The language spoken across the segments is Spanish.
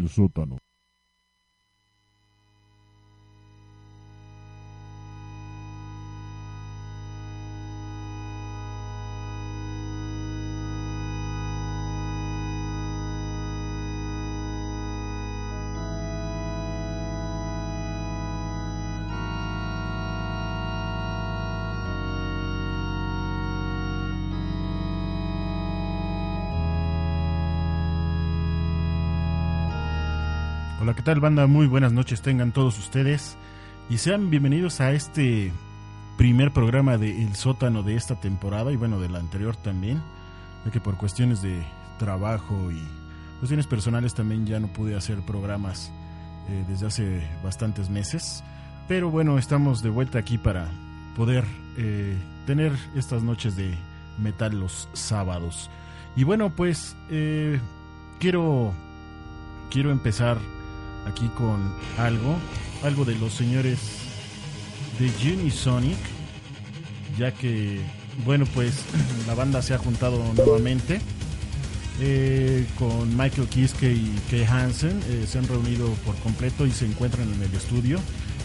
El sótano. ¿Qué tal banda? Muy buenas noches tengan todos ustedes y sean bienvenidos a este primer programa de El sótano de esta temporada y bueno, de la anterior también, ya que por cuestiones de trabajo y cuestiones personales también ya no pude hacer programas eh, desde hace bastantes meses, pero bueno, estamos de vuelta aquí para poder eh, tener estas noches de metal los sábados. Y bueno, pues eh, quiero quiero empezar aquí con algo, algo de los señores de Unisonic, ya que, bueno, pues la banda se ha juntado nuevamente eh, con Michael Kiske y Kay Hansen, eh, se han reunido por completo y se encuentran en el estudio.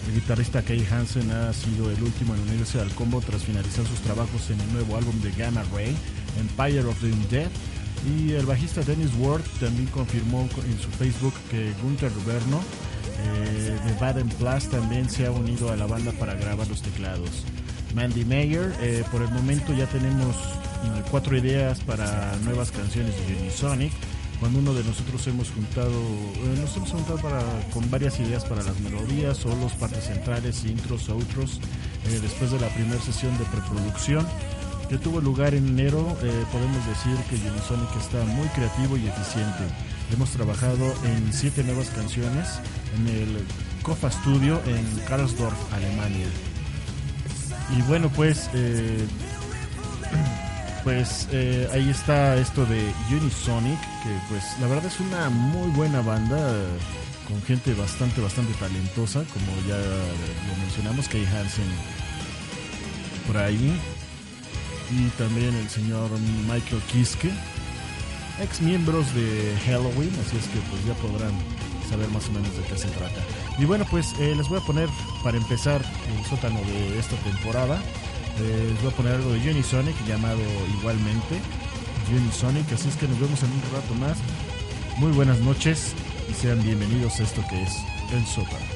El guitarrista Kay Hansen ha sido el último en unirse al combo tras finalizar sus trabajos en el nuevo álbum de Gamma Ray, Empire of the Undead. Y el bajista Dennis Ward también confirmó en su Facebook que Gunther Ruberno eh, de Baden Plus también se ha unido a la banda para grabar los teclados. Mandy Mayer, eh, por el momento ya tenemos eh, cuatro ideas para nuevas canciones de Unisonic. Cuando uno de nosotros hemos juntado, eh, nos hemos juntado con varias ideas para las melodías, solos, partes centrales, intros, outros, eh, después de la primera sesión de preproducción que tuvo lugar en enero, eh, podemos decir que Unisonic está muy creativo y eficiente. Hemos trabajado en siete nuevas canciones en el Kofa Studio en Karlsdorf, Alemania. Y bueno, pues, eh, pues eh, ahí está esto de Unisonic, que pues la verdad es una muy buena banda con gente bastante, bastante talentosa, como ya lo mencionamos, Kay Hansen por ahí y también el señor Michael Kiske, ex miembros de Halloween, así es que pues ya podrán saber más o menos de qué se trata. Y bueno, pues eh, les voy a poner para empezar el sótano de esta temporada, eh, les voy a poner algo de Unisonic llamado igualmente Unisonic, así es que nos vemos en un rato más. Muy buenas noches y sean bienvenidos a esto que es el sótano.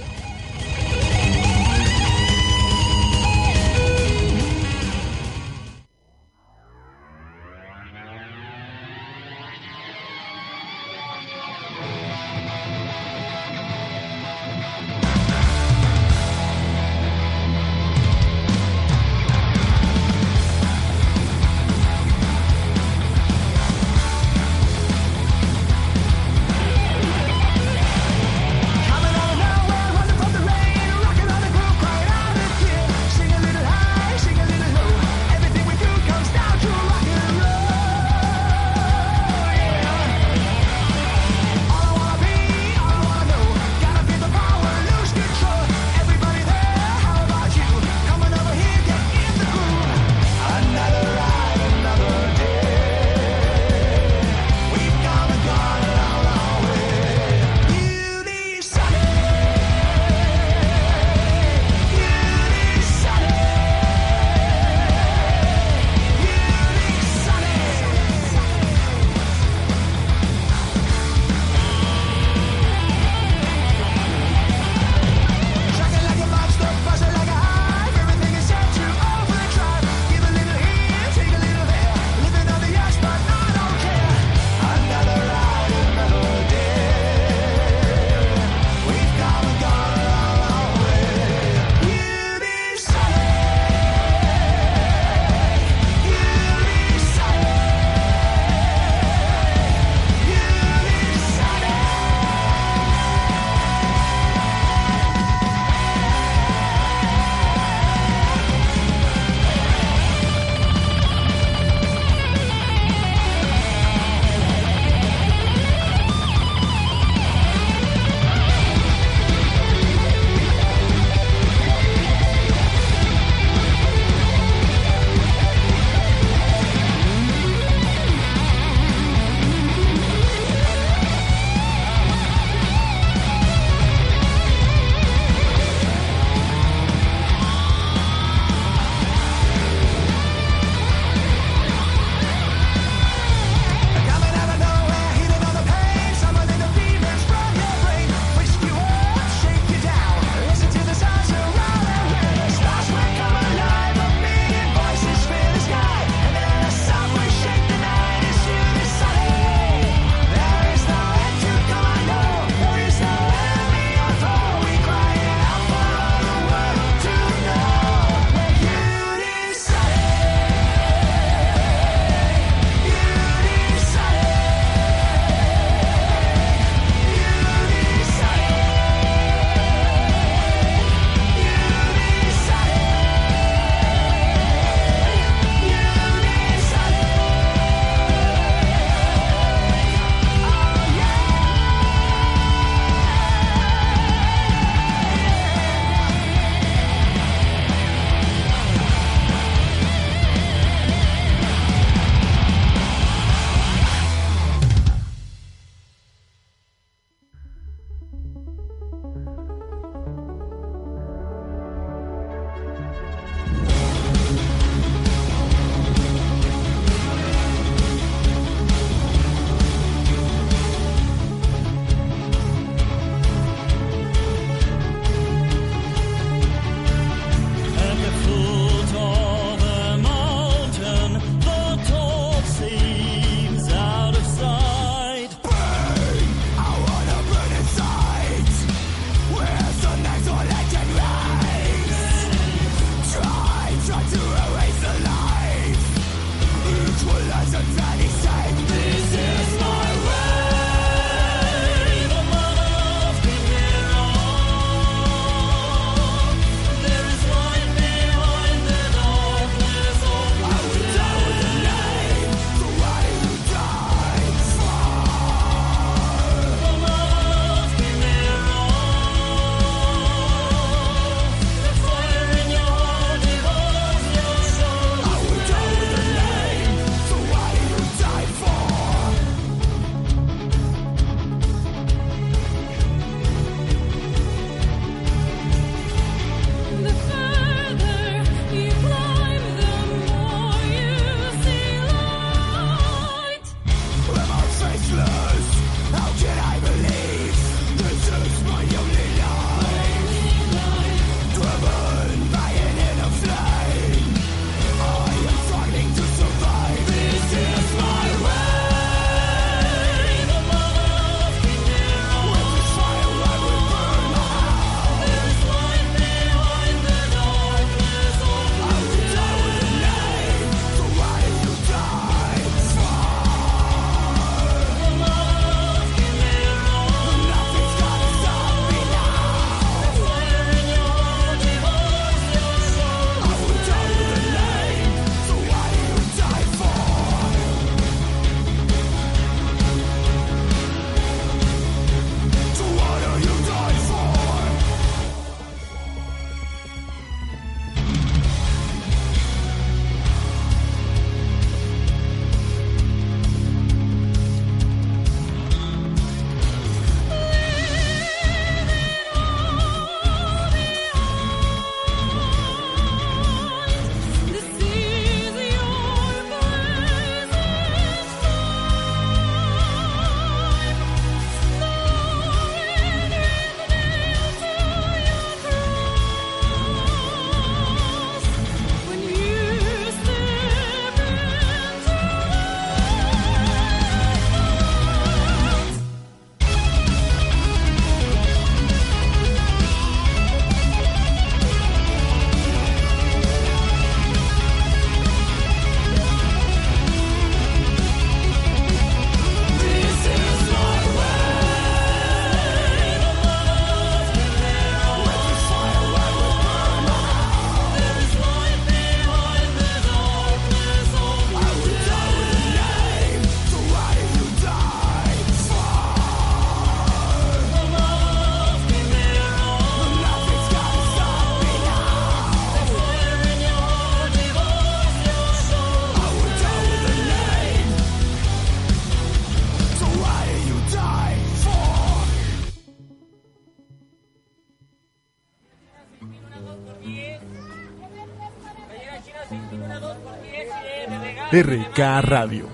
RK Radio,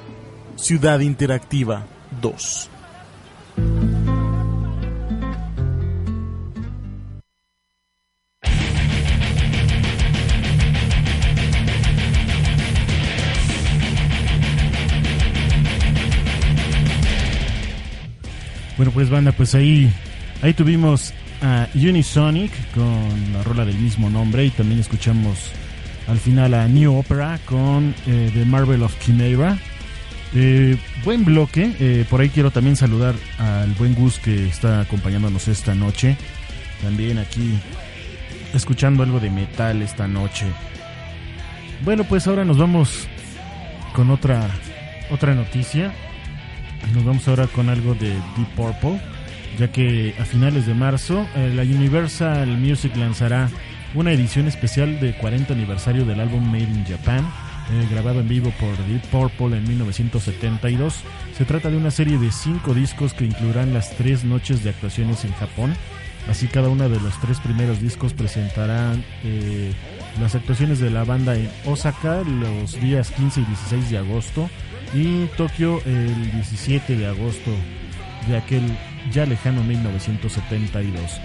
Ciudad Interactiva 2. Bueno, pues banda, pues ahí, ahí tuvimos a Unisonic con la rola del mismo nombre y también escuchamos al final a New Opera con eh, The Marvel of Chimera. Eh, buen bloque, eh, por ahí quiero también saludar al buen Gus que está acompañándonos esta noche. También aquí escuchando algo de metal esta noche. Bueno, pues ahora nos vamos con otra otra noticia. Nos vamos ahora con algo de Deep Purple, ya que a finales de marzo la Universal Music lanzará una edición especial de 40 aniversario del álbum Made in Japan, eh, grabado en vivo por Deep Purple en 1972. Se trata de una serie de cinco discos que incluirán las tres noches de actuaciones en Japón. Así cada uno de los tres primeros discos presentarán eh, las actuaciones de la banda en Osaka los días 15 y 16 de agosto y Tokio el 17 de agosto de aquel ya lejano 1972.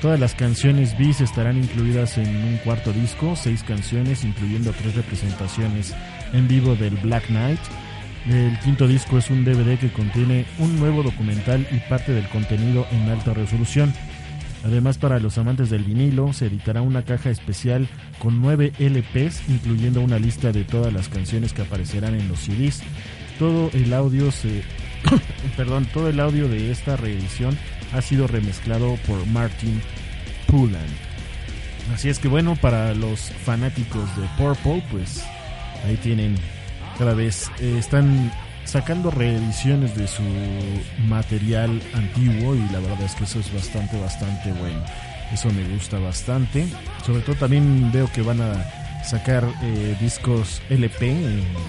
Todas las canciones bis estarán incluidas en un cuarto disco, seis canciones incluyendo tres representaciones en vivo del Black Knight. El quinto disco es un DVD que contiene un nuevo documental y parte del contenido en alta resolución. Además, para los amantes del vinilo, se editará una caja especial con 9 LPs, incluyendo una lista de todas las canciones que aparecerán en los CDs. Todo el audio se perdón, todo el audio de esta reedición ha sido remezclado por Martin Pullan. Así es que bueno, para los fanáticos de Purple, pues ahí tienen cada vez eh, están sacando reediciones de su material antiguo y la verdad es que eso es bastante, bastante bueno. Eso me gusta bastante. Sobre todo también veo que van a sacar eh, discos LP,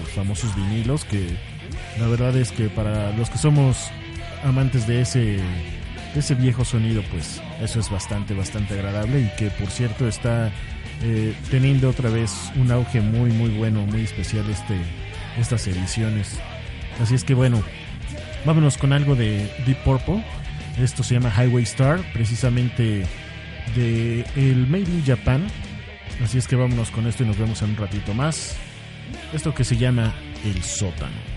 los famosos vinilos, que la verdad es que para los que somos amantes de ese, ese viejo sonido, pues eso es bastante, bastante agradable y que por cierto está eh, teniendo otra vez un auge muy, muy bueno, muy especial este, estas ediciones. Así es que bueno, vámonos con algo de Deep Purple. Esto se llama Highway Star, precisamente de el Made Japan. Así es que vámonos con esto y nos vemos en un ratito más. Esto que se llama El Sótano.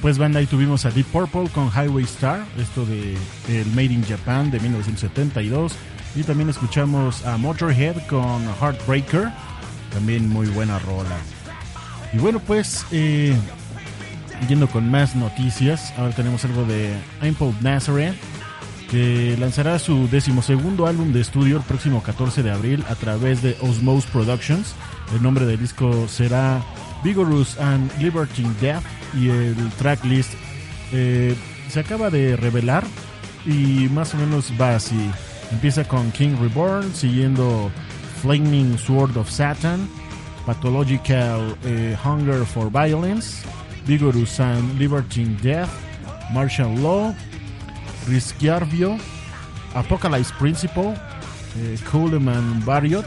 Pues banda, ahí tuvimos a Deep Purple con Highway Star, esto de el Made in Japan de 1972. Y también escuchamos a Motorhead con Heartbreaker, también muy buena rola. Y bueno, pues eh, yendo con más noticias, ahora tenemos algo de Paul Nazareth, que lanzará su decimosegundo álbum de estudio el próximo 14 de abril a través de Osmose Productions. El nombre del disco será Vigorous and Libertine Death y el tracklist eh, se acaba de revelar y más o menos va así. Empieza con King Reborn, siguiendo Flaming Sword of Satan, Pathological eh, Hunger for Violence, Vigorous and Libertine Death, Martial Law, Rischiarvio, Apocalypse Principle, eh, Coleman Barriot,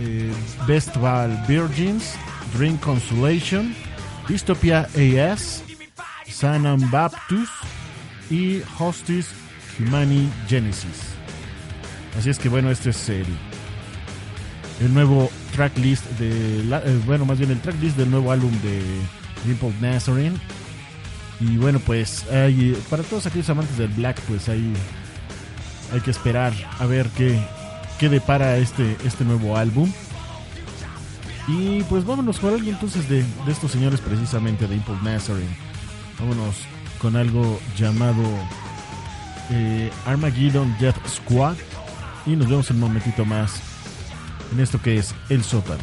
eh, Bestval Virgins, Drink Consolation, Dystopia AS, Sanam Baptus y Hostis Humani Genesis. Así es que bueno, este es el, el nuevo tracklist de eh, bueno, más bien el tracklist del nuevo álbum de Dimple Nazarene. Y bueno, pues hay, para todos aquellos amantes del black, pues hay hay que esperar a ver qué qué depara este este nuevo álbum. Y pues vámonos con algo entonces de, de estos señores precisamente de Impulse Nazarene. Vámonos con algo llamado eh, Armageddon Death Squad. Y nos vemos un momentito más en esto que es el sótano.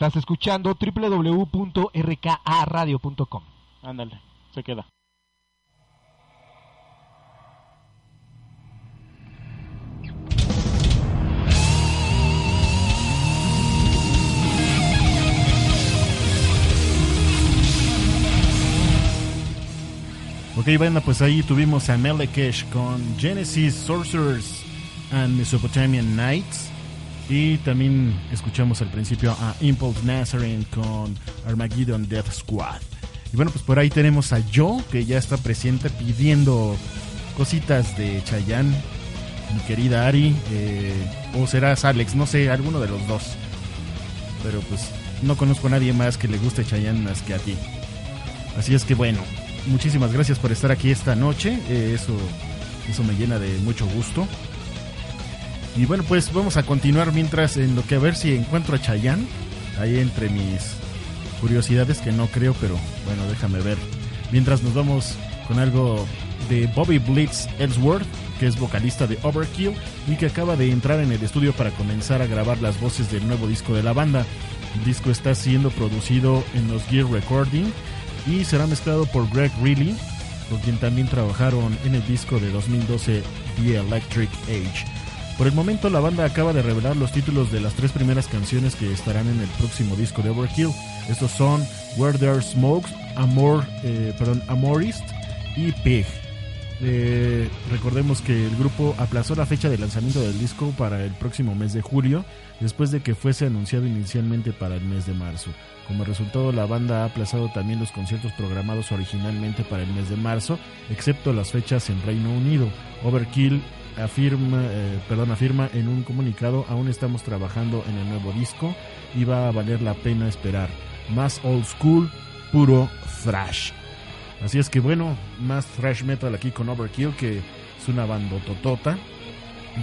Estás escuchando www.rkaradio.com. Ándale, se queda. Ok, bueno, pues ahí tuvimos a Melekesh con Genesis Sorcerers and Mesopotamian Knights. Y también escuchamos al principio a Impulse Nazarene con Armageddon Death Squad. Y bueno, pues por ahí tenemos a Joe, que ya está presente pidiendo cositas de Chayanne, mi querida Ari, eh, o serás Alex, no sé, alguno de los dos. Pero pues no conozco a nadie más que le guste Chayanne más que a ti. Así es que bueno, muchísimas gracias por estar aquí esta noche, eh, eso, eso me llena de mucho gusto. Y bueno, pues vamos a continuar mientras en lo que a ver si encuentro a Chayanne, ahí entre mis curiosidades que no creo, pero bueno, déjame ver. Mientras nos vamos con algo de Bobby Blitz Ellsworth, que es vocalista de Overkill y que acaba de entrar en el estudio para comenzar a grabar las voces del nuevo disco de la banda. El disco está siendo producido en los Gear Recording y será mezclado por Greg Reilly, con quien también trabajaron en el disco de 2012 The Electric Age. Por el momento la banda acaba de revelar los títulos de las tres primeras canciones que estarán en el próximo disco de Overkill. Estos son Where There Smokes, Amor, eh, perdón, Amorist y Pig. Eh, recordemos que el grupo aplazó la fecha de lanzamiento del disco para el próximo mes de julio, después de que fuese anunciado inicialmente para el mes de marzo. Como resultado, la banda ha aplazado también los conciertos programados originalmente para el mes de marzo, excepto las fechas en Reino Unido. Overkill afirma, eh, perdón, afirma en un comunicado, aún estamos trabajando en el nuevo disco y va a valer la pena esperar. Más old school, puro thrash. Así es que bueno, más thrash metal aquí con Overkill, que es una bandototota,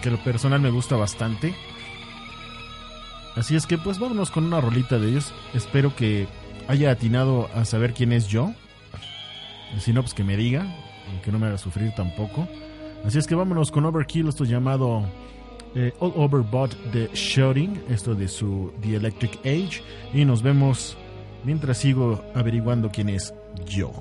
que lo personal me gusta bastante. Así es que pues vámonos con una rolita de ellos. Espero que haya atinado a saber quién es yo. Si no, pues que me diga, que no me haga sufrir tampoco. Así es que vámonos con Overkill, esto llamado eh, All Over But The Shouting, esto de su The Electric Age. Y nos vemos mientras sigo averiguando quién es yo.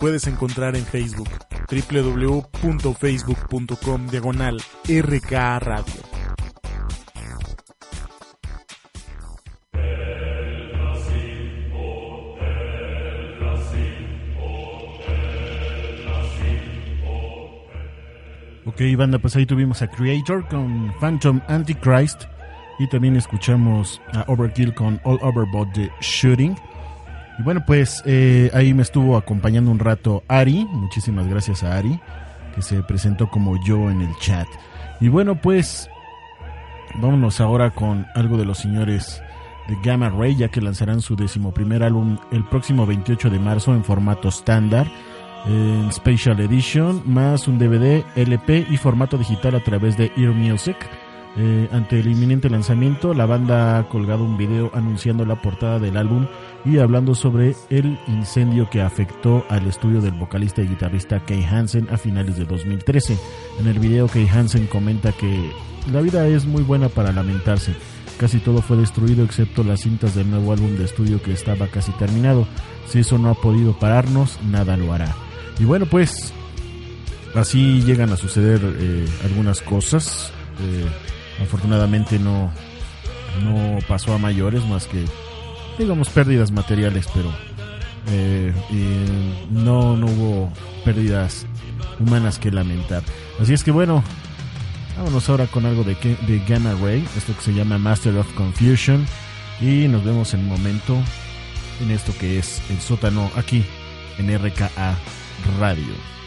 Puedes encontrar en Facebook www.facebook.com diagonal RK Radio. Ok, banda, pues ahí tuvimos a Creator con Phantom Antichrist y también escuchamos a Overkill con All Over But the Shooting. Y bueno, pues eh, ahí me estuvo acompañando un rato Ari, muchísimas gracias a Ari, que se presentó como yo en el chat. Y bueno, pues vámonos ahora con algo de los señores de Gamma Ray, ya que lanzarán su decimoprimer álbum el próximo 28 de marzo en formato estándar en Special Edition, más un DVD, LP y formato digital a través de Ear Music. Eh, ante el inminente lanzamiento, la banda ha colgado un video anunciando la portada del álbum y hablando sobre el incendio que afectó al estudio del vocalista y guitarrista Kay Hansen a finales de 2013. En el video, Kay Hansen comenta que la vida es muy buena para lamentarse. Casi todo fue destruido excepto las cintas del nuevo álbum de estudio que estaba casi terminado. Si eso no ha podido pararnos, nada lo hará. Y bueno, pues así llegan a suceder eh, algunas cosas. Eh, afortunadamente no, no pasó a mayores más que, digamos, pérdidas materiales, pero eh, no, no hubo pérdidas humanas que lamentar. Así es que bueno, vámonos ahora con algo de, de Gamma Ray, esto que se llama Master of Confusion. Y nos vemos en un momento en esto que es el sótano aquí en RKA Radio.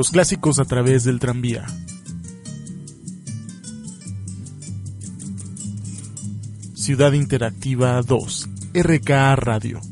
Los clásicos a través del tranvía. Ciudad Interactiva 2, RK Radio.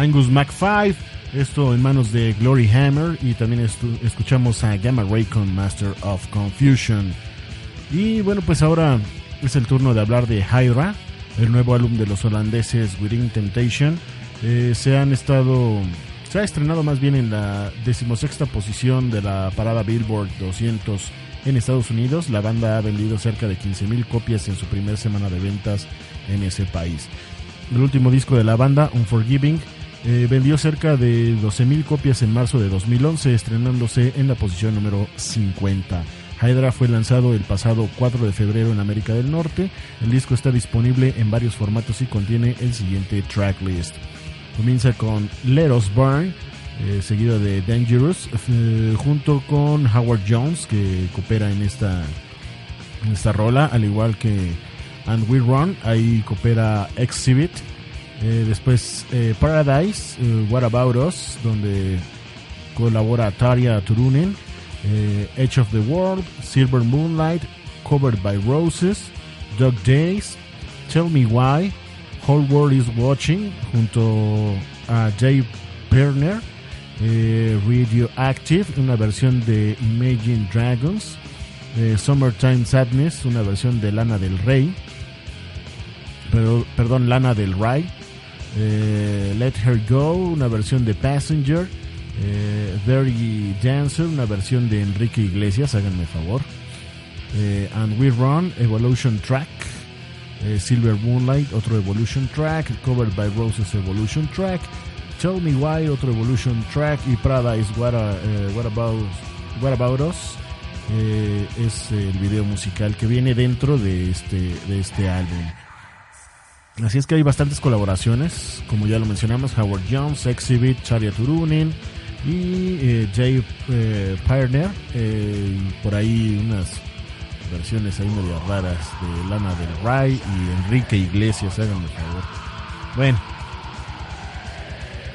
Angus Mac5, esto en manos de Glory Hammer y también escuchamos a Gamma Ray con Master of Confusion. Y bueno, pues ahora es el turno de hablar de Hydra, el nuevo álbum de los holandeses Within Temptation. Eh, se han estado, se ha estrenado más bien en la decimosexta posición de la parada Billboard 200 en Estados Unidos. La banda ha vendido cerca de 15.000 copias en su primera semana de ventas en ese país. El último disco de la banda, Unforgiving, eh, vendió cerca de 12.000 copias en marzo de 2011, estrenándose en la posición número 50. Hydra fue lanzado el pasado 4 de febrero en América del Norte. El disco está disponible en varios formatos y contiene el siguiente tracklist. Comienza con Let Us Burn, eh, seguido de Dangerous, eh, junto con Howard Jones, que coopera en esta, en esta rola, al igual que And We Run, ahí coopera Exhibit eh, después eh, Paradise, eh, What About Us, donde colabora Taria Turunen. Edge of the World, Silver Moonlight, Covered by Roses, Dog Days, Tell Me Why, Whole World is Watching, junto a Jay Perner. Radioactive, una versión de Imagine Dragons. Summertime Sadness, una versión de Lana del Rey. Pero, perdón, Lana del Rey. Eh, Let Her Go, una versión de Passenger, eh, Dirty Dancer, una versión de Enrique Iglesias, háganme favor, eh, And We Run, Evolution Track, eh, Silver Moonlight, otro Evolution Track, Covered by Roses Evolution Track, Tell Me Why, otro Evolution Track, y Paradise What, what, about, what About Us. es el video musical que viene dentro de este, de este álbum. Así es que hay bastantes colaboraciones, como ya lo mencionamos, Howard Jones, Exhibit, Charlie Turunen y eh, Jay eh, Pioneer, eh, por ahí unas versiones ahí medio raras de Lana del Rey y Enrique Iglesias, háganme favor. Bueno,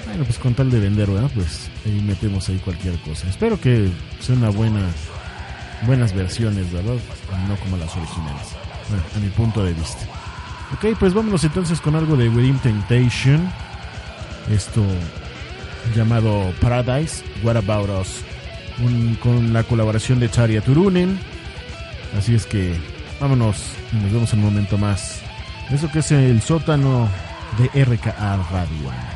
bueno, pues con tal de vender, ¿verdad? Pues ahí metemos ahí cualquier cosa. Espero que sea una buena, buenas versiones, ¿verdad? No como las originales, bueno, a mi punto de vista. Ok, pues vámonos entonces con algo de Within Temptation. Esto llamado Paradise, What About Us. con la colaboración de Charia Turunen. Así es que vámonos y nos vemos en un momento más. Eso que es el sótano de RKA Radio.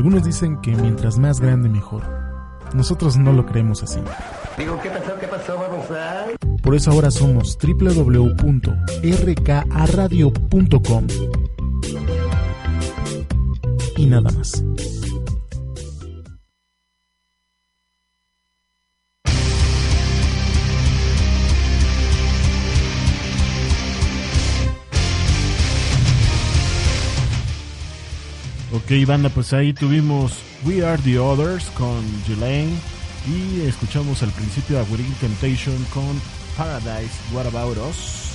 Algunos dicen que mientras más grande mejor. Nosotros no lo creemos así. Digo, ¿qué pasó? ¿Qué pasó? Vamos a... Por eso ahora somos www.rkaradio.com. Y nada más. Ok, banda, pues ahí tuvimos We Are the Others con Jelaine Y escuchamos al principio a Wedding Temptation con Paradise What About Us,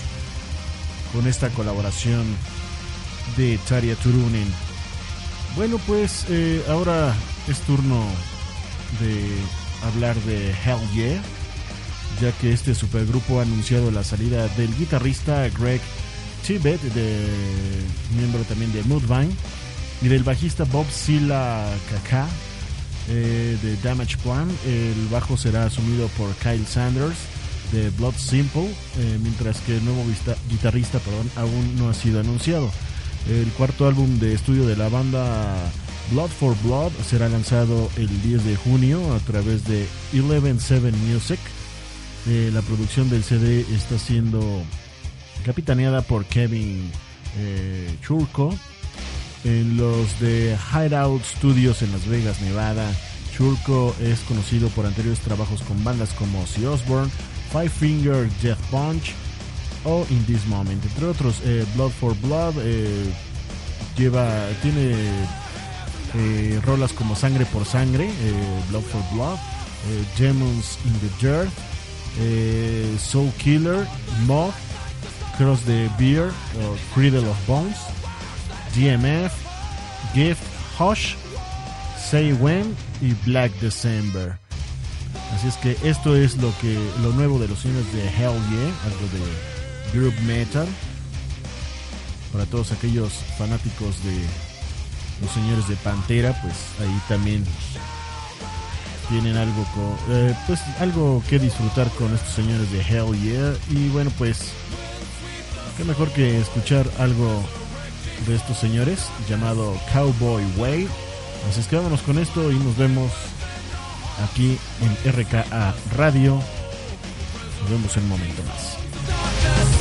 con esta colaboración de Taria Turunen. Bueno, pues eh, ahora es turno de hablar de Hell Yeah, ya que este supergrupo ha anunciado la salida del guitarrista Greg Tibet, de, miembro también de Moodvine, y del bajista Bob Silla Kaka eh, de Damage Plan. El bajo será asumido por Kyle Sanders de Blood Simple, eh, mientras que el nuevo guitarrista perdón, aún no ha sido anunciado. El cuarto álbum de estudio de la banda Blood for Blood será lanzado el 10 de junio a través de 11-7 Music. Eh, la producción del CD está siendo capitaneada por Kevin Churko. En los de Hideout Studios en Las Vegas, Nevada, Churko es conocido por anteriores trabajos con bandas como Ozzy Osbourne, Five Finger Death Punch, o In This Moment. Entre otros, eh, Blood for Blood eh, lleva, tiene eh, rolas como Sangre por Sangre, Blood for Blood, Demons in the Dirt, Soul Killer, Moth, Cross the Beer, Cradle of Bones, DMF, Gift, Hush, Say When y Black December. Así es que esto es lo que lo nuevo de los señores de Hell Yeah, algo de group metal. Para todos aquellos fanáticos de los señores de Pantera, pues ahí también tienen algo eh, pues algo que disfrutar con estos señores de Hell Yeah. Y bueno, pues qué mejor que escuchar algo de estos señores llamado Cowboy Way. Así es que vámonos con esto y nos vemos aquí en RKA Radio. Nos vemos en un momento más.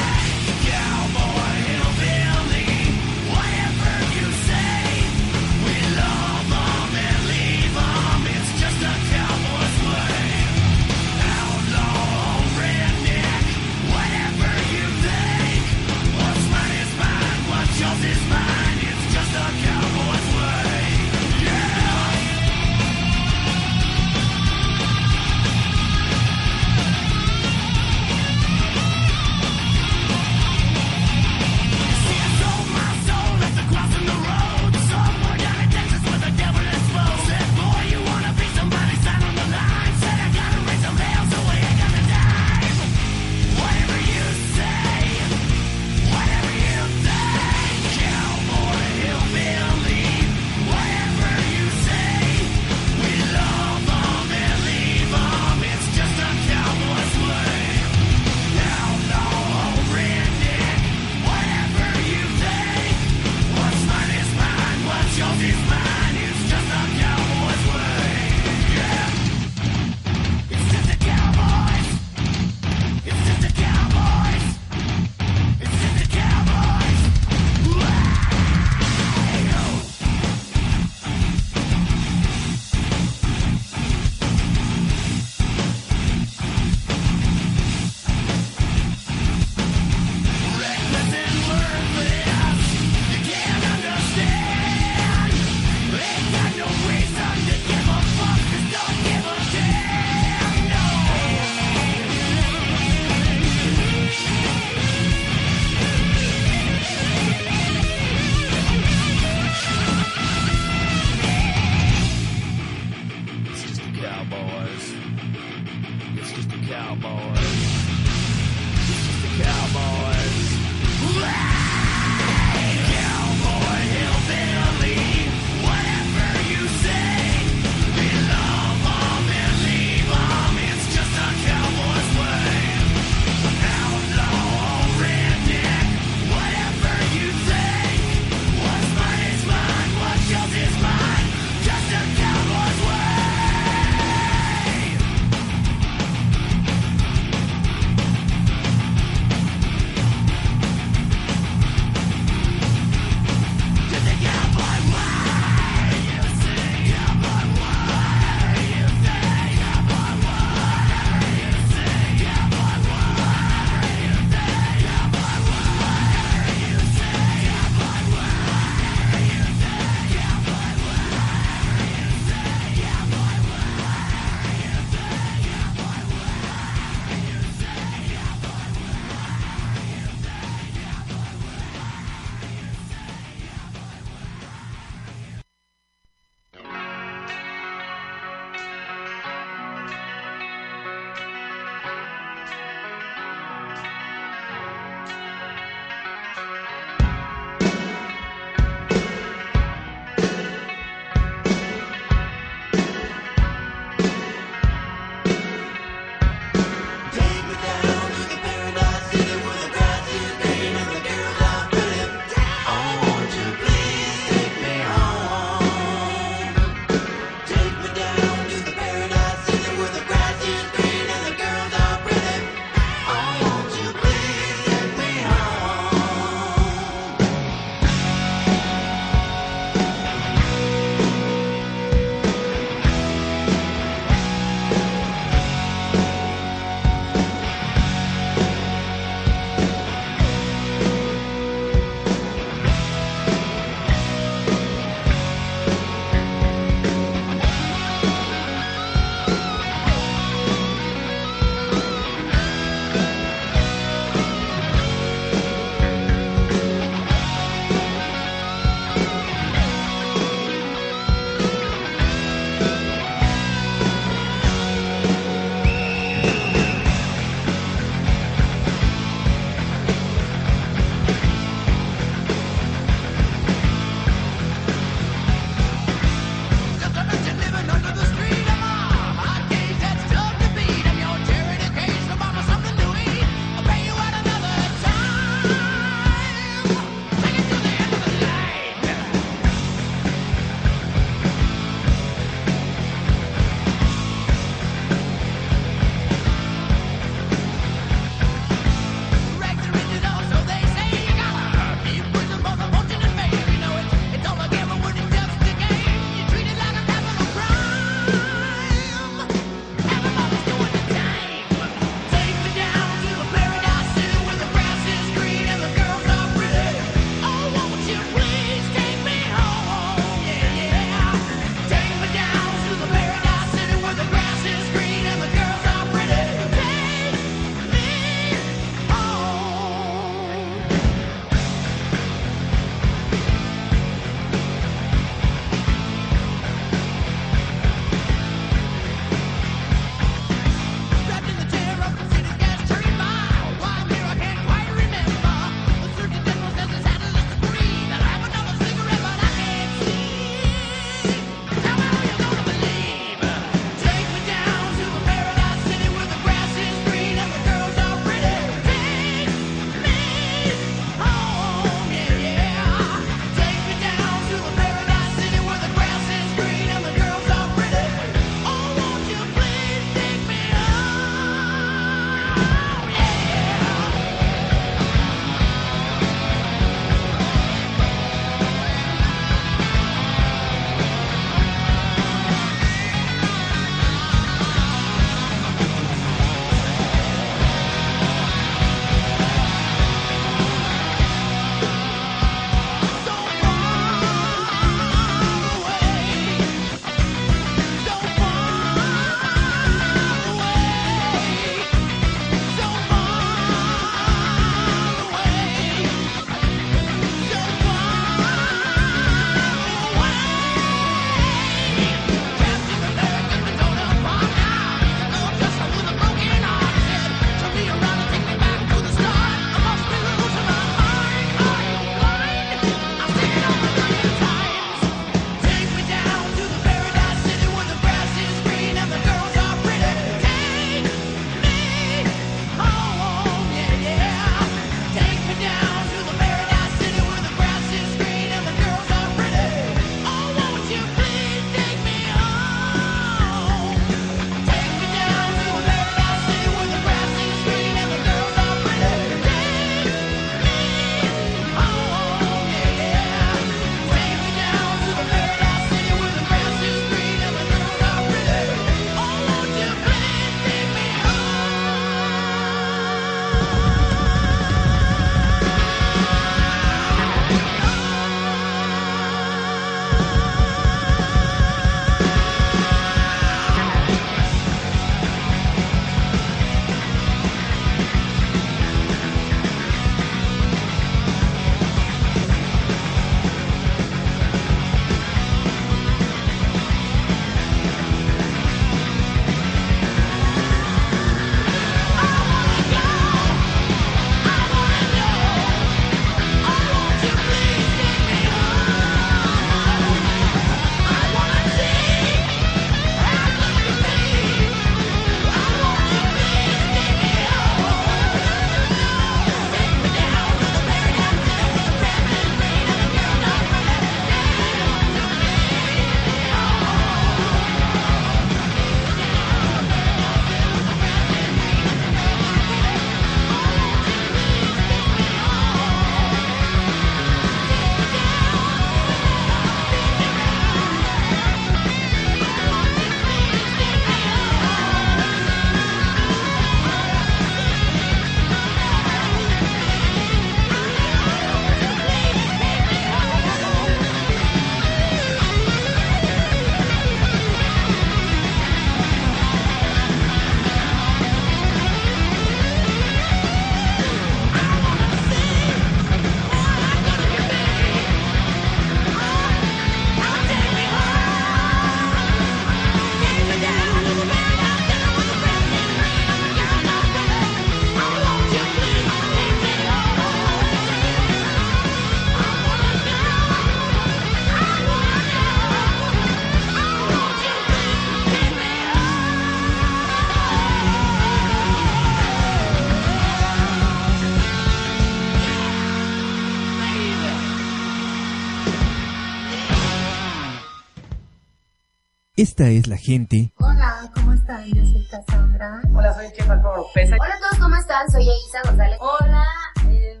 Esta es la gente. Hola, ¿cómo están? Yo soy Cassandra. Hola, soy Chef Alfaro Pesa. Hola a todos, ¿cómo están? Soy Elisa González. Hola, eh,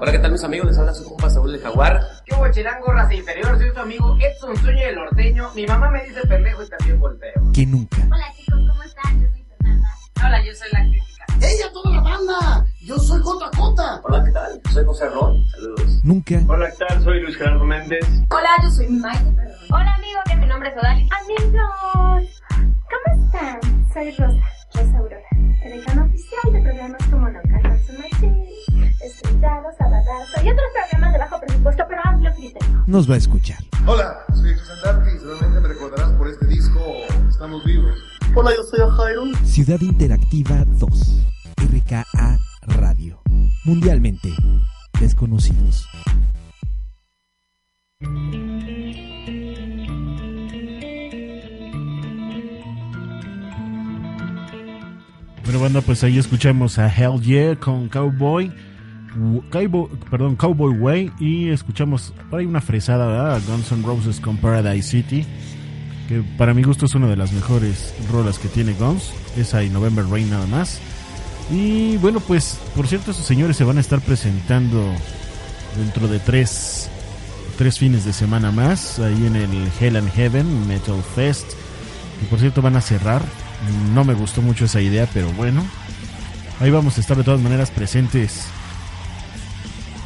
Hola, ¿qué tal mis amigos? Les habla su compa Saúl de Jaguar. ¿Qué hubo, chilango, Nos va a escuchar. Hola, soy Xandarte y seguramente me recordarás por este disco Estamos Vivos. Hola, yo soy Jairo. Ciudad Interactiva 2. RKA Radio. Mundialmente desconocidos. Bueno, banda, pues ahí escuchamos a Hell Yeah con Cowboy. Cowboy, perdón, Cowboy Way y escuchamos por ahí una fresada ¿verdad? Guns N' Roses con Paradise City que para mi gusto es una de las mejores rolas que tiene Guns. Esa y November Rain nada más. Y bueno pues por cierto esos señores se van a estar presentando dentro de tres tres fines de semana más ahí en el Hell and Heaven Metal Fest y por cierto van a cerrar. No me gustó mucho esa idea pero bueno ahí vamos a estar de todas maneras presentes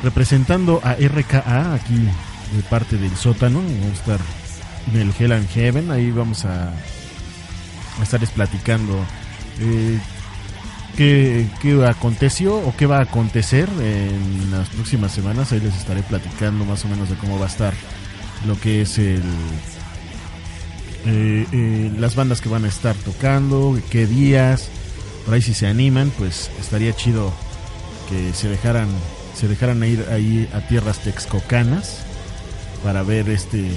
representando a RKA aquí de parte del sótano. Vamos a estar en el Hell and Heaven. Ahí vamos a, a estarles platicando eh, qué, qué aconteció o qué va a acontecer en las próximas semanas. Ahí les estaré platicando más o menos de cómo va a estar lo que es el. eh, eh, las bandas que van a estar tocando, qué días, por ahí si se animan, pues estaría chido que se dejaran se dejaran ir ahí a tierras texcocanas para ver este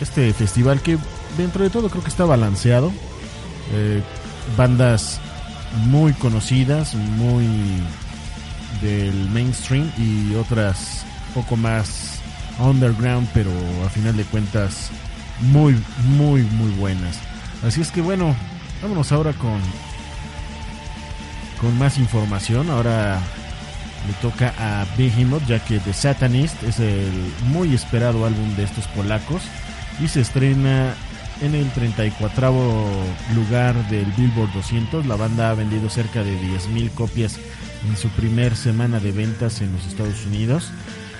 este festival que dentro de todo creo que está balanceado. Eh, bandas muy conocidas muy del mainstream y otras poco más underground pero a final de cuentas muy muy muy buenas. Así es que bueno vámonos ahora con con más información. Ahora le toca a Behemoth ya que The Satanist es el muy esperado álbum de estos polacos y se estrena en el 34 lugar del Billboard 200. La banda ha vendido cerca de 10.000 copias en su primer semana de ventas en los Estados Unidos.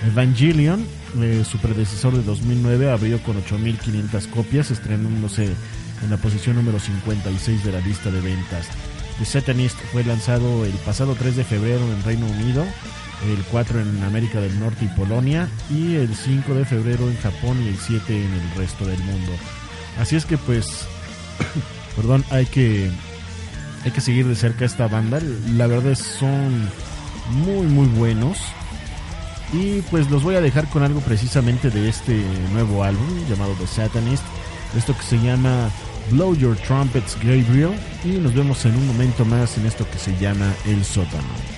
Evangelion, eh, su predecesor de 2009, abrió con 8.500 copias, estrenándose en la posición número 56 de la lista de ventas. The Satanist fue lanzado el pasado 3 de febrero en Reino Unido, el 4 en América del Norte y Polonia, y el 5 de febrero en Japón y el 7 en el resto del mundo. Así es que pues, perdón, hay que hay que seguir de cerca esta banda. La verdad es son muy muy buenos. Y pues los voy a dejar con algo precisamente de este nuevo álbum llamado The Satanist. Esto que se llama Blow Your Trumpets Gabriel. Y nos vemos en un momento más en esto que se llama El Sótano.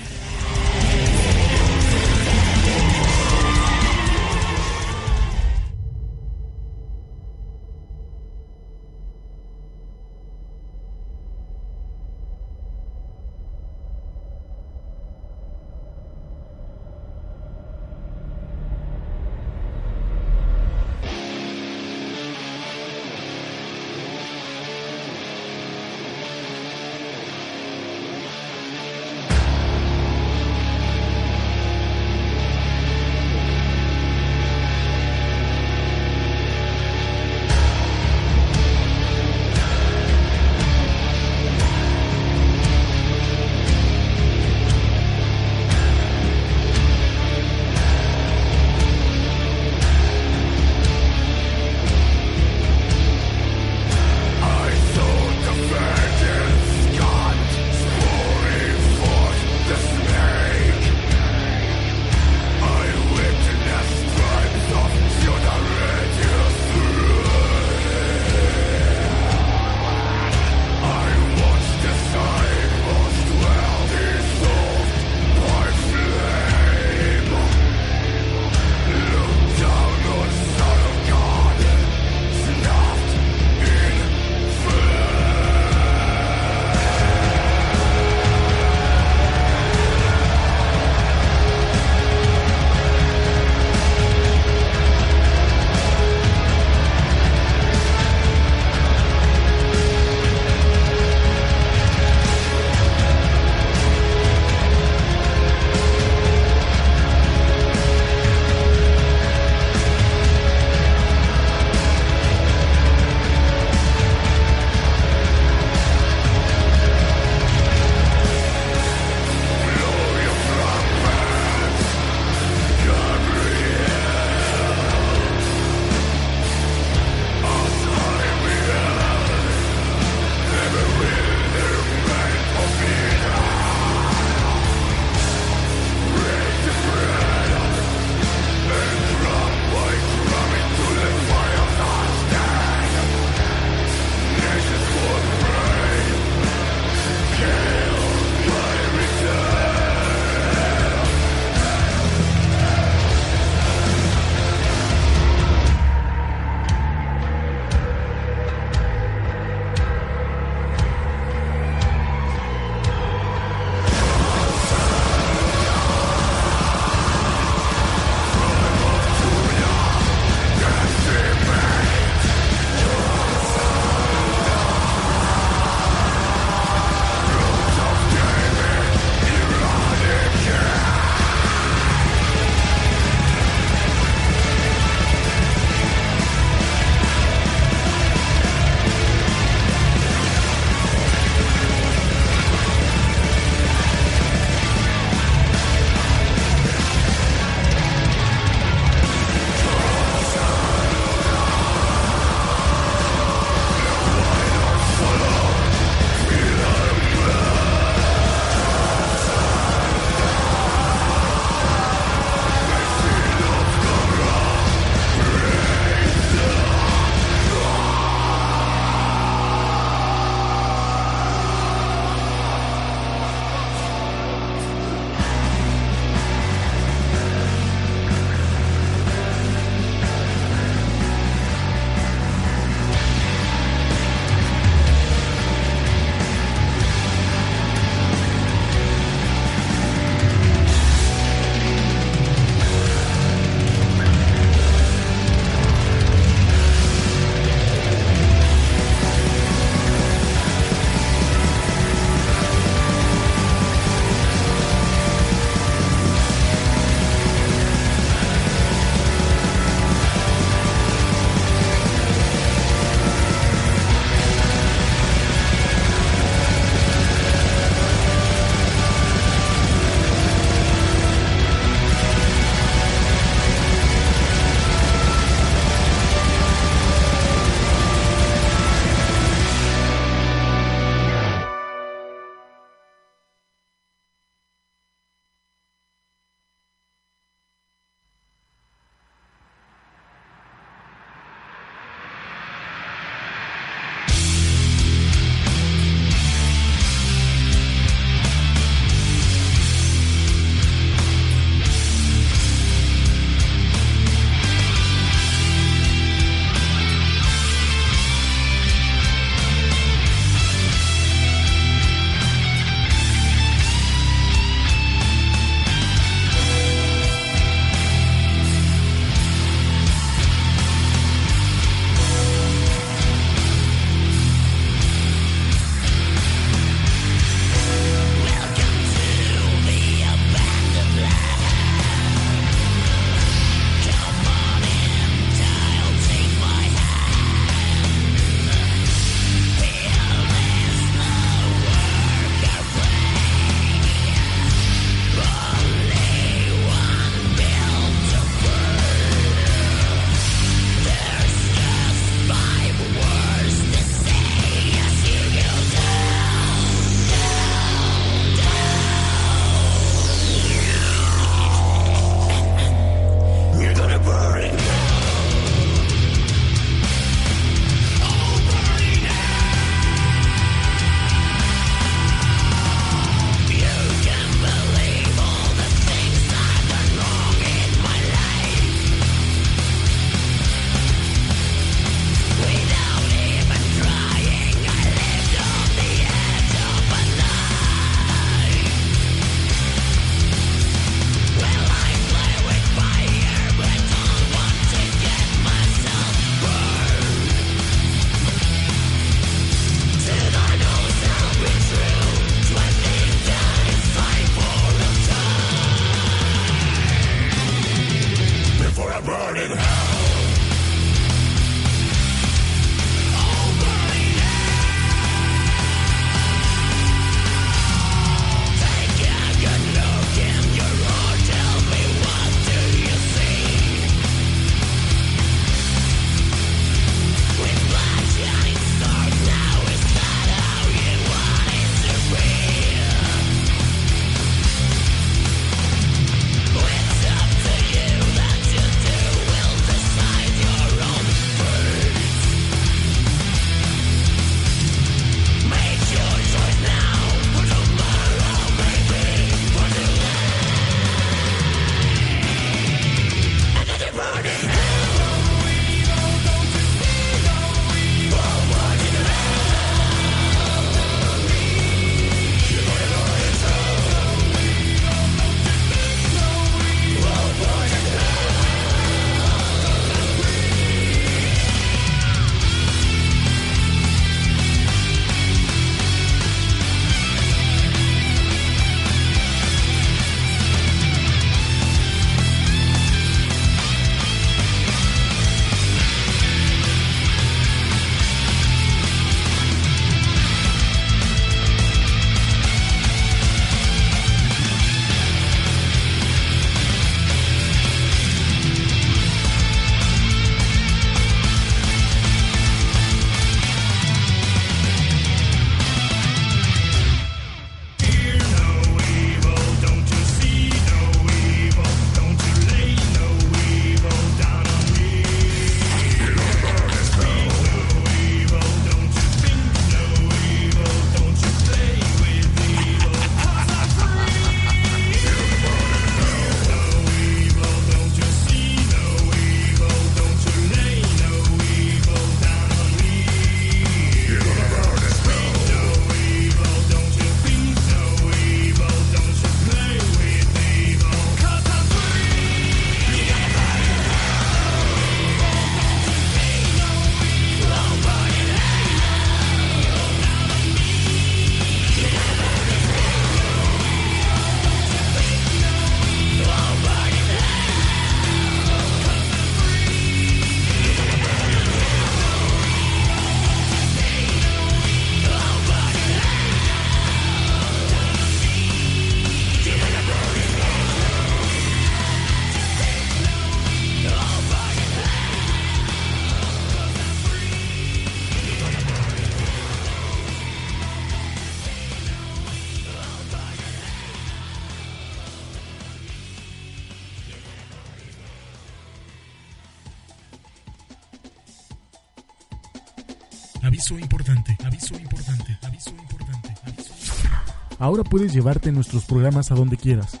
Ahora puedes llevarte nuestros programas a donde quieras.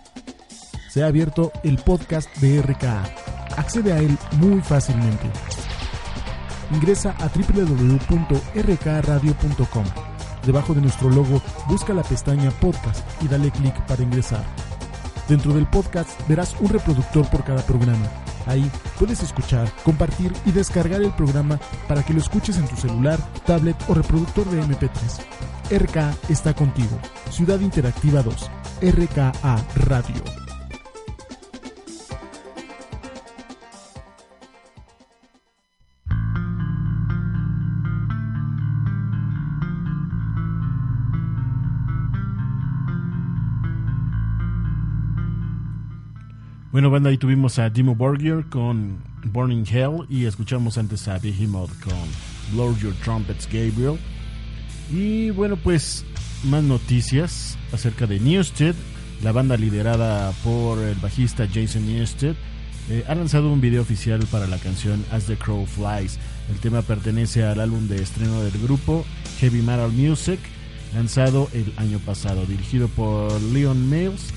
Se ha abierto el podcast de RKA. Accede a él muy fácilmente. Ingresa a www.rkradio.com. Debajo de nuestro logo, busca la pestaña Podcast y dale clic para ingresar. Dentro del podcast verás un reproductor por cada programa Ahí puedes escuchar, compartir y descargar el programa para que lo escuches en tu celular, tablet o reproductor de MP3. RK está contigo. Ciudad Interactiva 2. RKA Radio. Bueno, banda, ahí tuvimos a Dimo Borgir con Burning Hell y escuchamos antes a Behemoth con Blow Your Trumpets Gabriel. Y bueno, pues más noticias acerca de Newsted, la banda liderada por el bajista Jason Newsted. Eh, ha lanzado un video oficial para la canción As the Crow Flies. El tema pertenece al álbum de estreno del grupo Heavy Metal Music, lanzado el año pasado, dirigido por Leon Mills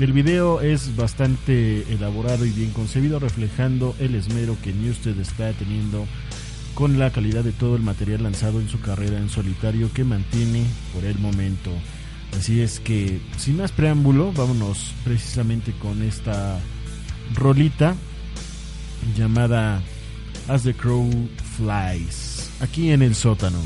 el video es bastante elaborado y bien concebido, reflejando el esmero que Newsted está teniendo con la calidad de todo el material lanzado en su carrera en solitario que mantiene por el momento. Así es que, sin más preámbulo, vámonos precisamente con esta rolita llamada As the Crow Flies, aquí en el sótano.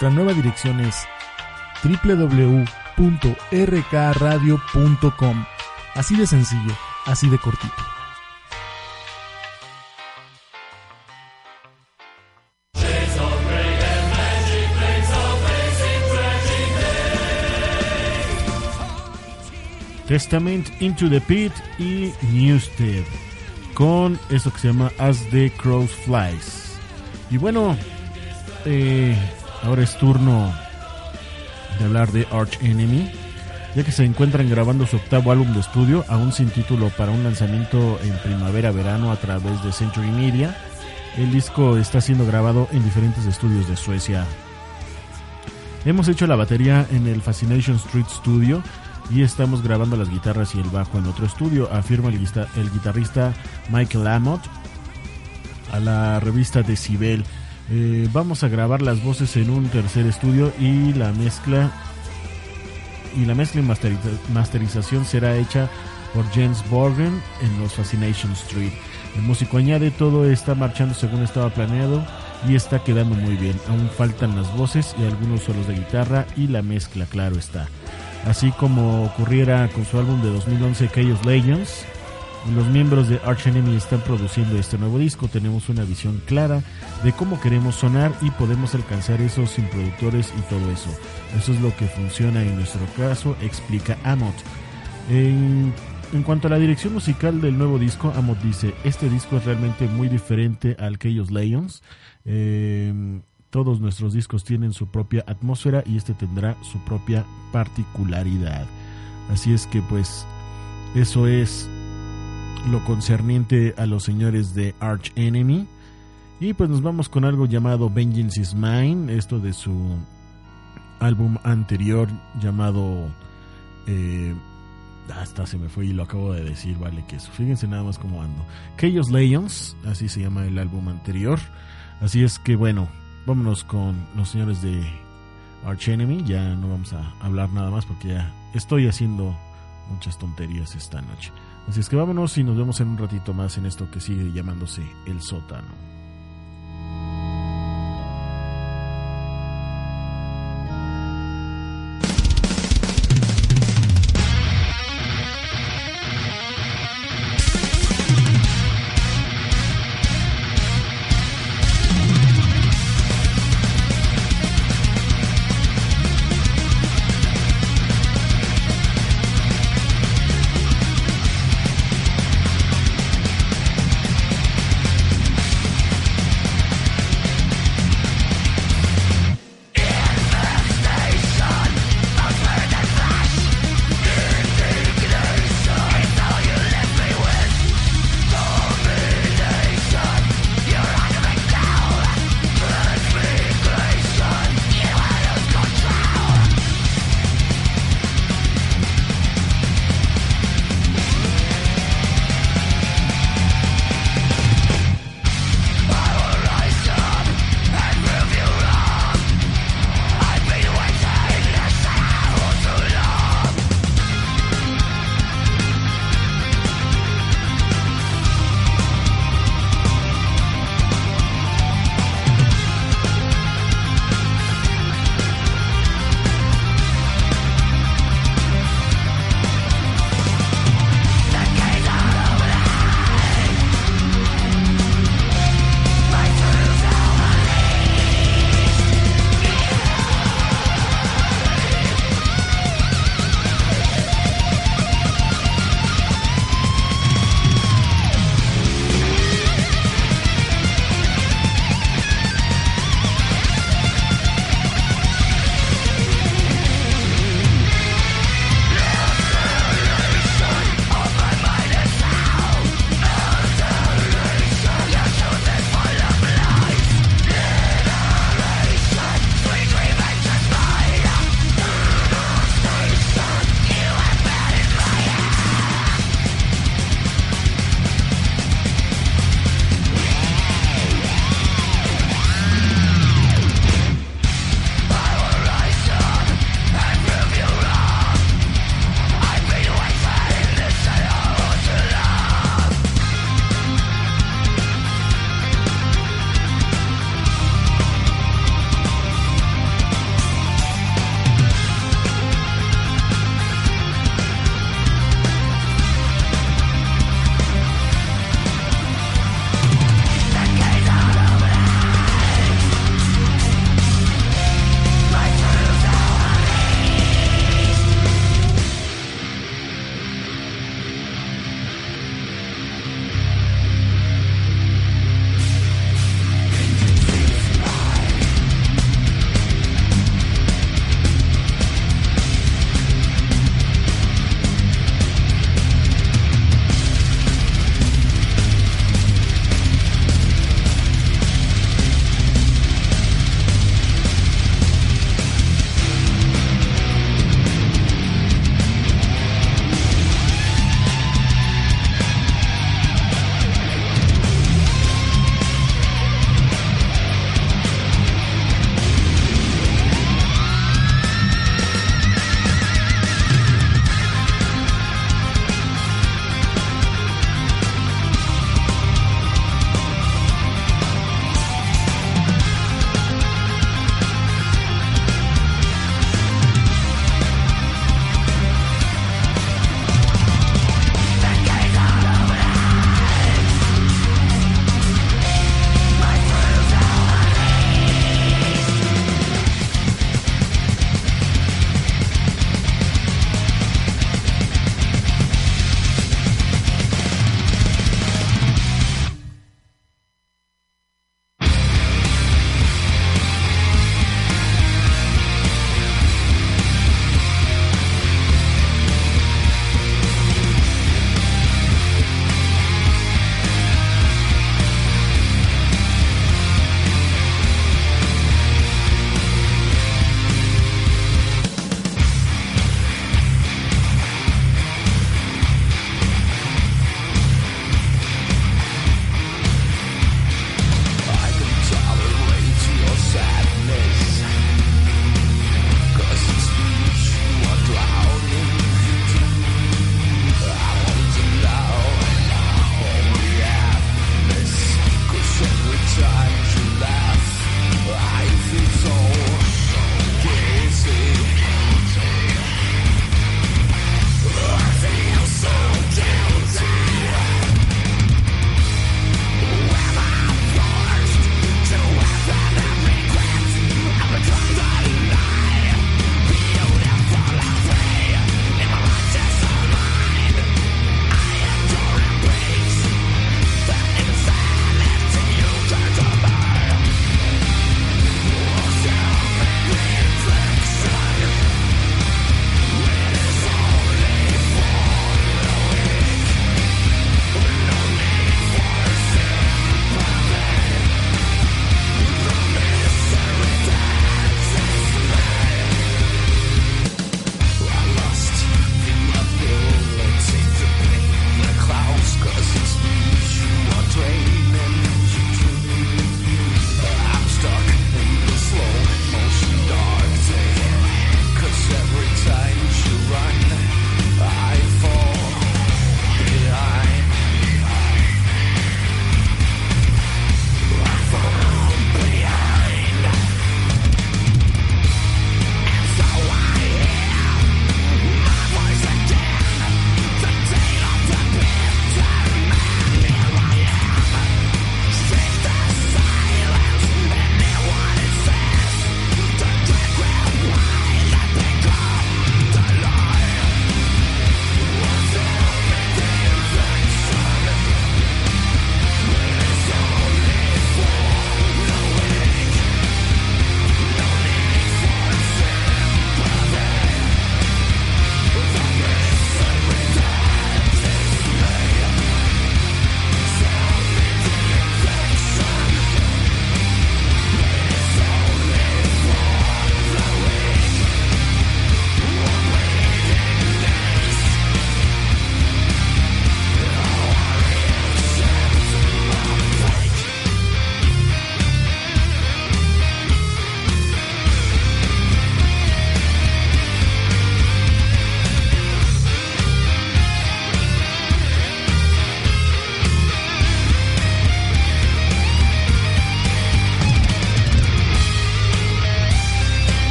Nuestra nueva dirección es www.rkradio.com. Así de sencillo, así de cortito. Testament Into the Pit y Newstead con eso que se llama As the Crows Flies. Y bueno, eh, ahora es turno de hablar de Arch Enemy, ya que se encuentran grabando su octavo álbum de estudio, aún sin título para un lanzamiento en primavera-verano a través de Century Media. El disco está siendo grabado en diferentes estudios de Suecia. Hemos hecho la batería en el Fascination Street Studio y estamos grabando las guitarras y el bajo en otro estudio, afirma el, guitarrista Michael Amott a la revista Decibel. Eh, vamos a grabar las voces en un tercer estudio y la mezcla y la mezcla y masteriza- masterización será hecha por James Borgen en los Fascination Street. El músico añade todo está marchando según estaba planeado y está quedando muy bien. Aún faltan las voces y algunos solos de guitarra y la mezcla, claro está. Así como ocurriera con su álbum de 2011 Chaos Legends, los miembros de Arch Enemy están produciendo este nuevo disco. Tenemos una visión clara de cómo queremos sonar y podemos alcanzar eso sin productores y todo eso. Eso es lo que funciona en nuestro caso, explica Amott. En, cuanto a la dirección musical del nuevo disco, Amott dice, este disco es realmente muy diferente al Chaos Lions. Eh, todos nuestros discos tienen su propia atmósfera y este tendrá su propia particularidad. Así es que pues eso es lo concerniente a los señores de Arch Enemy. Y pues nos vamos con algo llamado Vengeance is Mine, esto de su álbum anterior llamado... Eh, hasta se me fue y lo acabo de decir, vale, que eso. Fíjense nada más cómo ando. Chaos Lions, así se llama el álbum anterior. Así es que bueno, vámonos con los señores de Arch Enemy. Ya no vamos a hablar nada más porque ya estoy haciendo muchas tonterías esta noche. Así es que vámonos y nos vemos en un ratito más en esto que sigue llamándose El Sótano.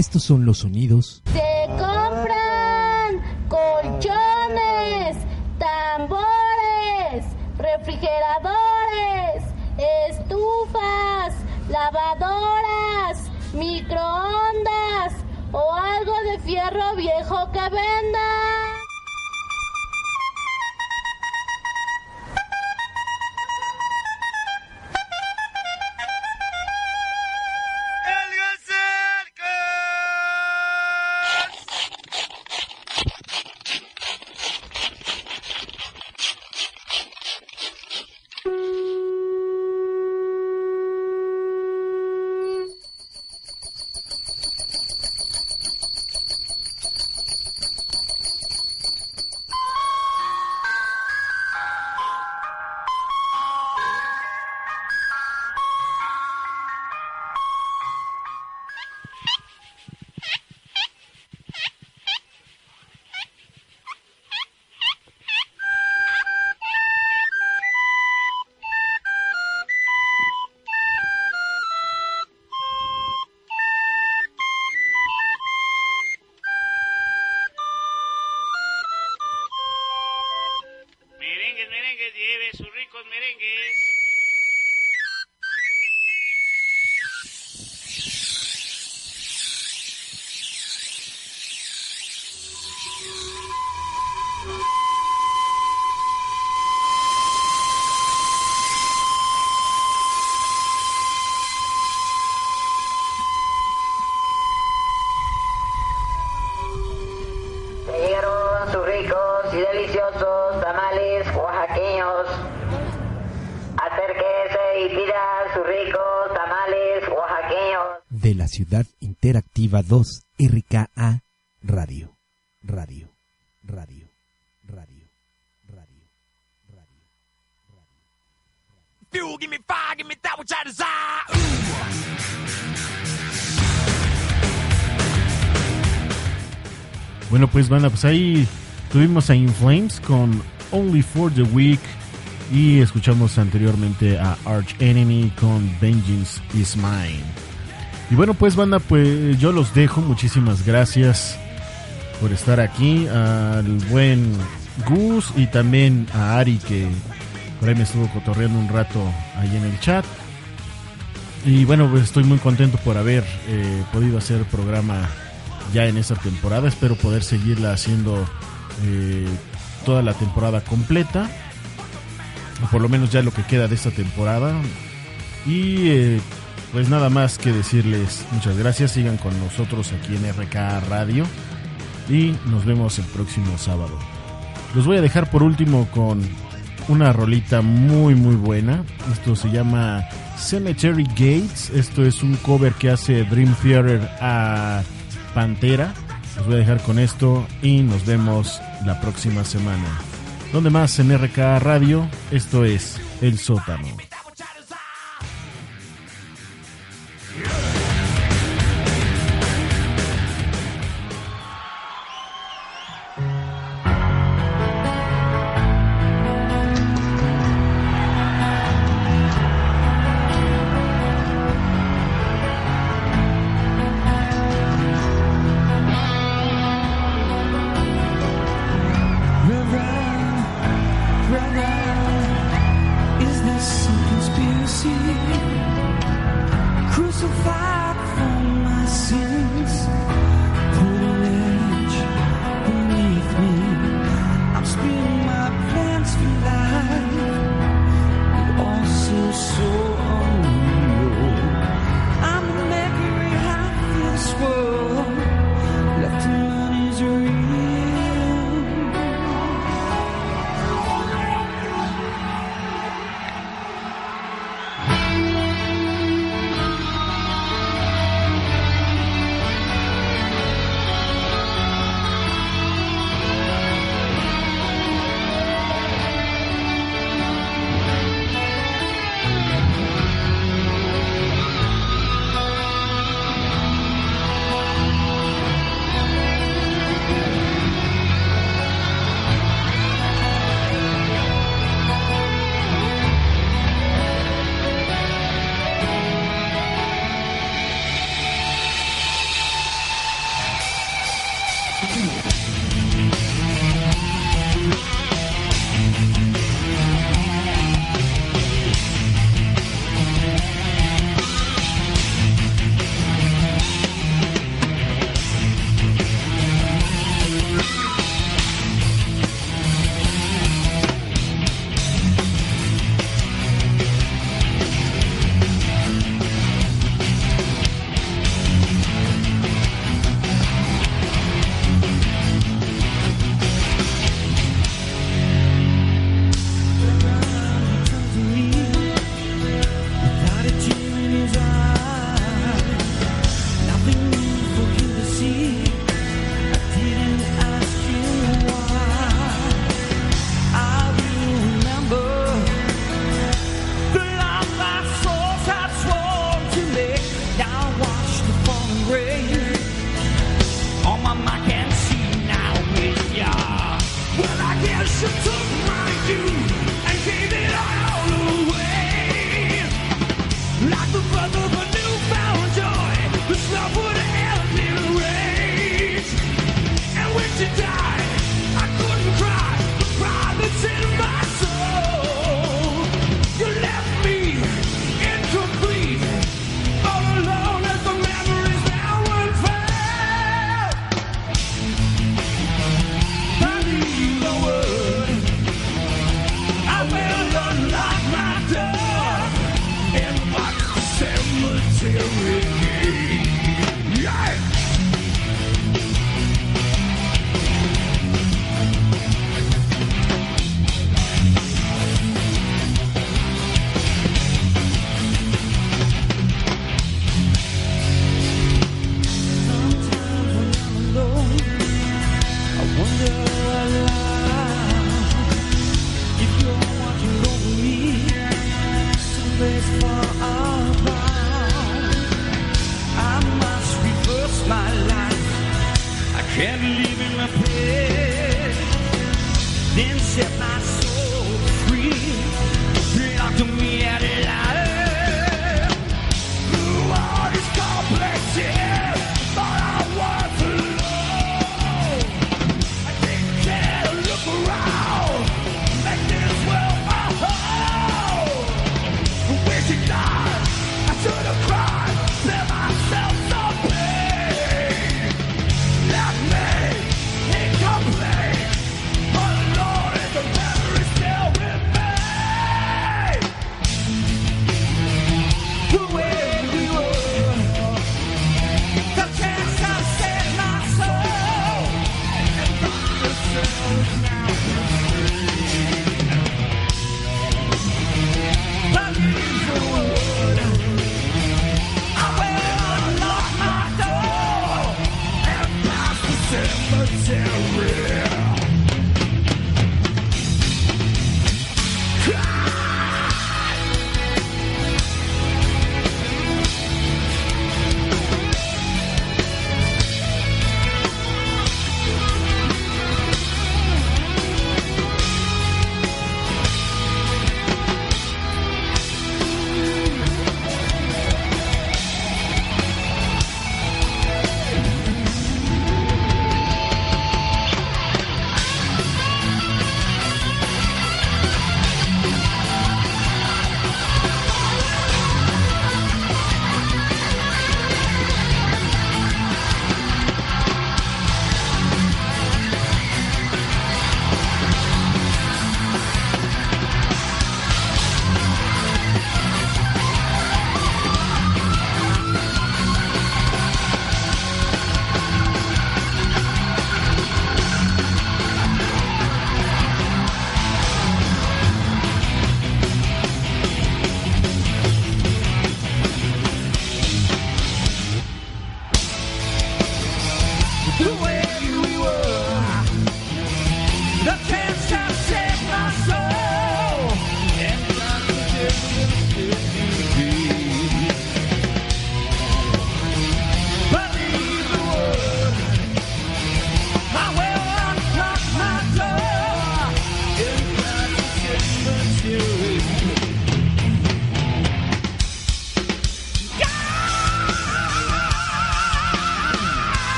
Estos son los sonidos. Se 92 RKA Radio, Radio, Radio, Radio, Radio, Radio, Radio. Fuel, give me fire, give me that which I desire. Bueno, pues banda, pues ahí tuvimos a Inflames con Only for the Week y escuchamos anteriormente a Arch Enemy con Vengeance is Mine. Y bueno, pues banda, pues yo los dejo. Muchísimas gracias por estar aquí. Al buen Gus y también a Ari que por ahí me estuvo cotorreando un rato ahí en el chat. Y bueno, pues estoy muy contento por haber eh, podido hacer programa ya en esta temporada. Espero poder seguirla haciendo eh, toda la temporada completa. O por lo menos ya lo que queda de esta temporada. Y eh, pues nada más que decirles muchas gracias. Sigan con nosotros aquí en RK Radio. Y nos vemos el próximo sábado. Los voy a dejar por último con una rolita muy muy buena. Esto se llama Cemetery Gates. Esto es un cover que hace Dream Theater a Pantera. Los voy a dejar con esto y nos vemos la próxima semana. Donde más en RK Radio, esto es El Sótano.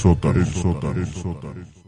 El sótano, el sótano, el sótano.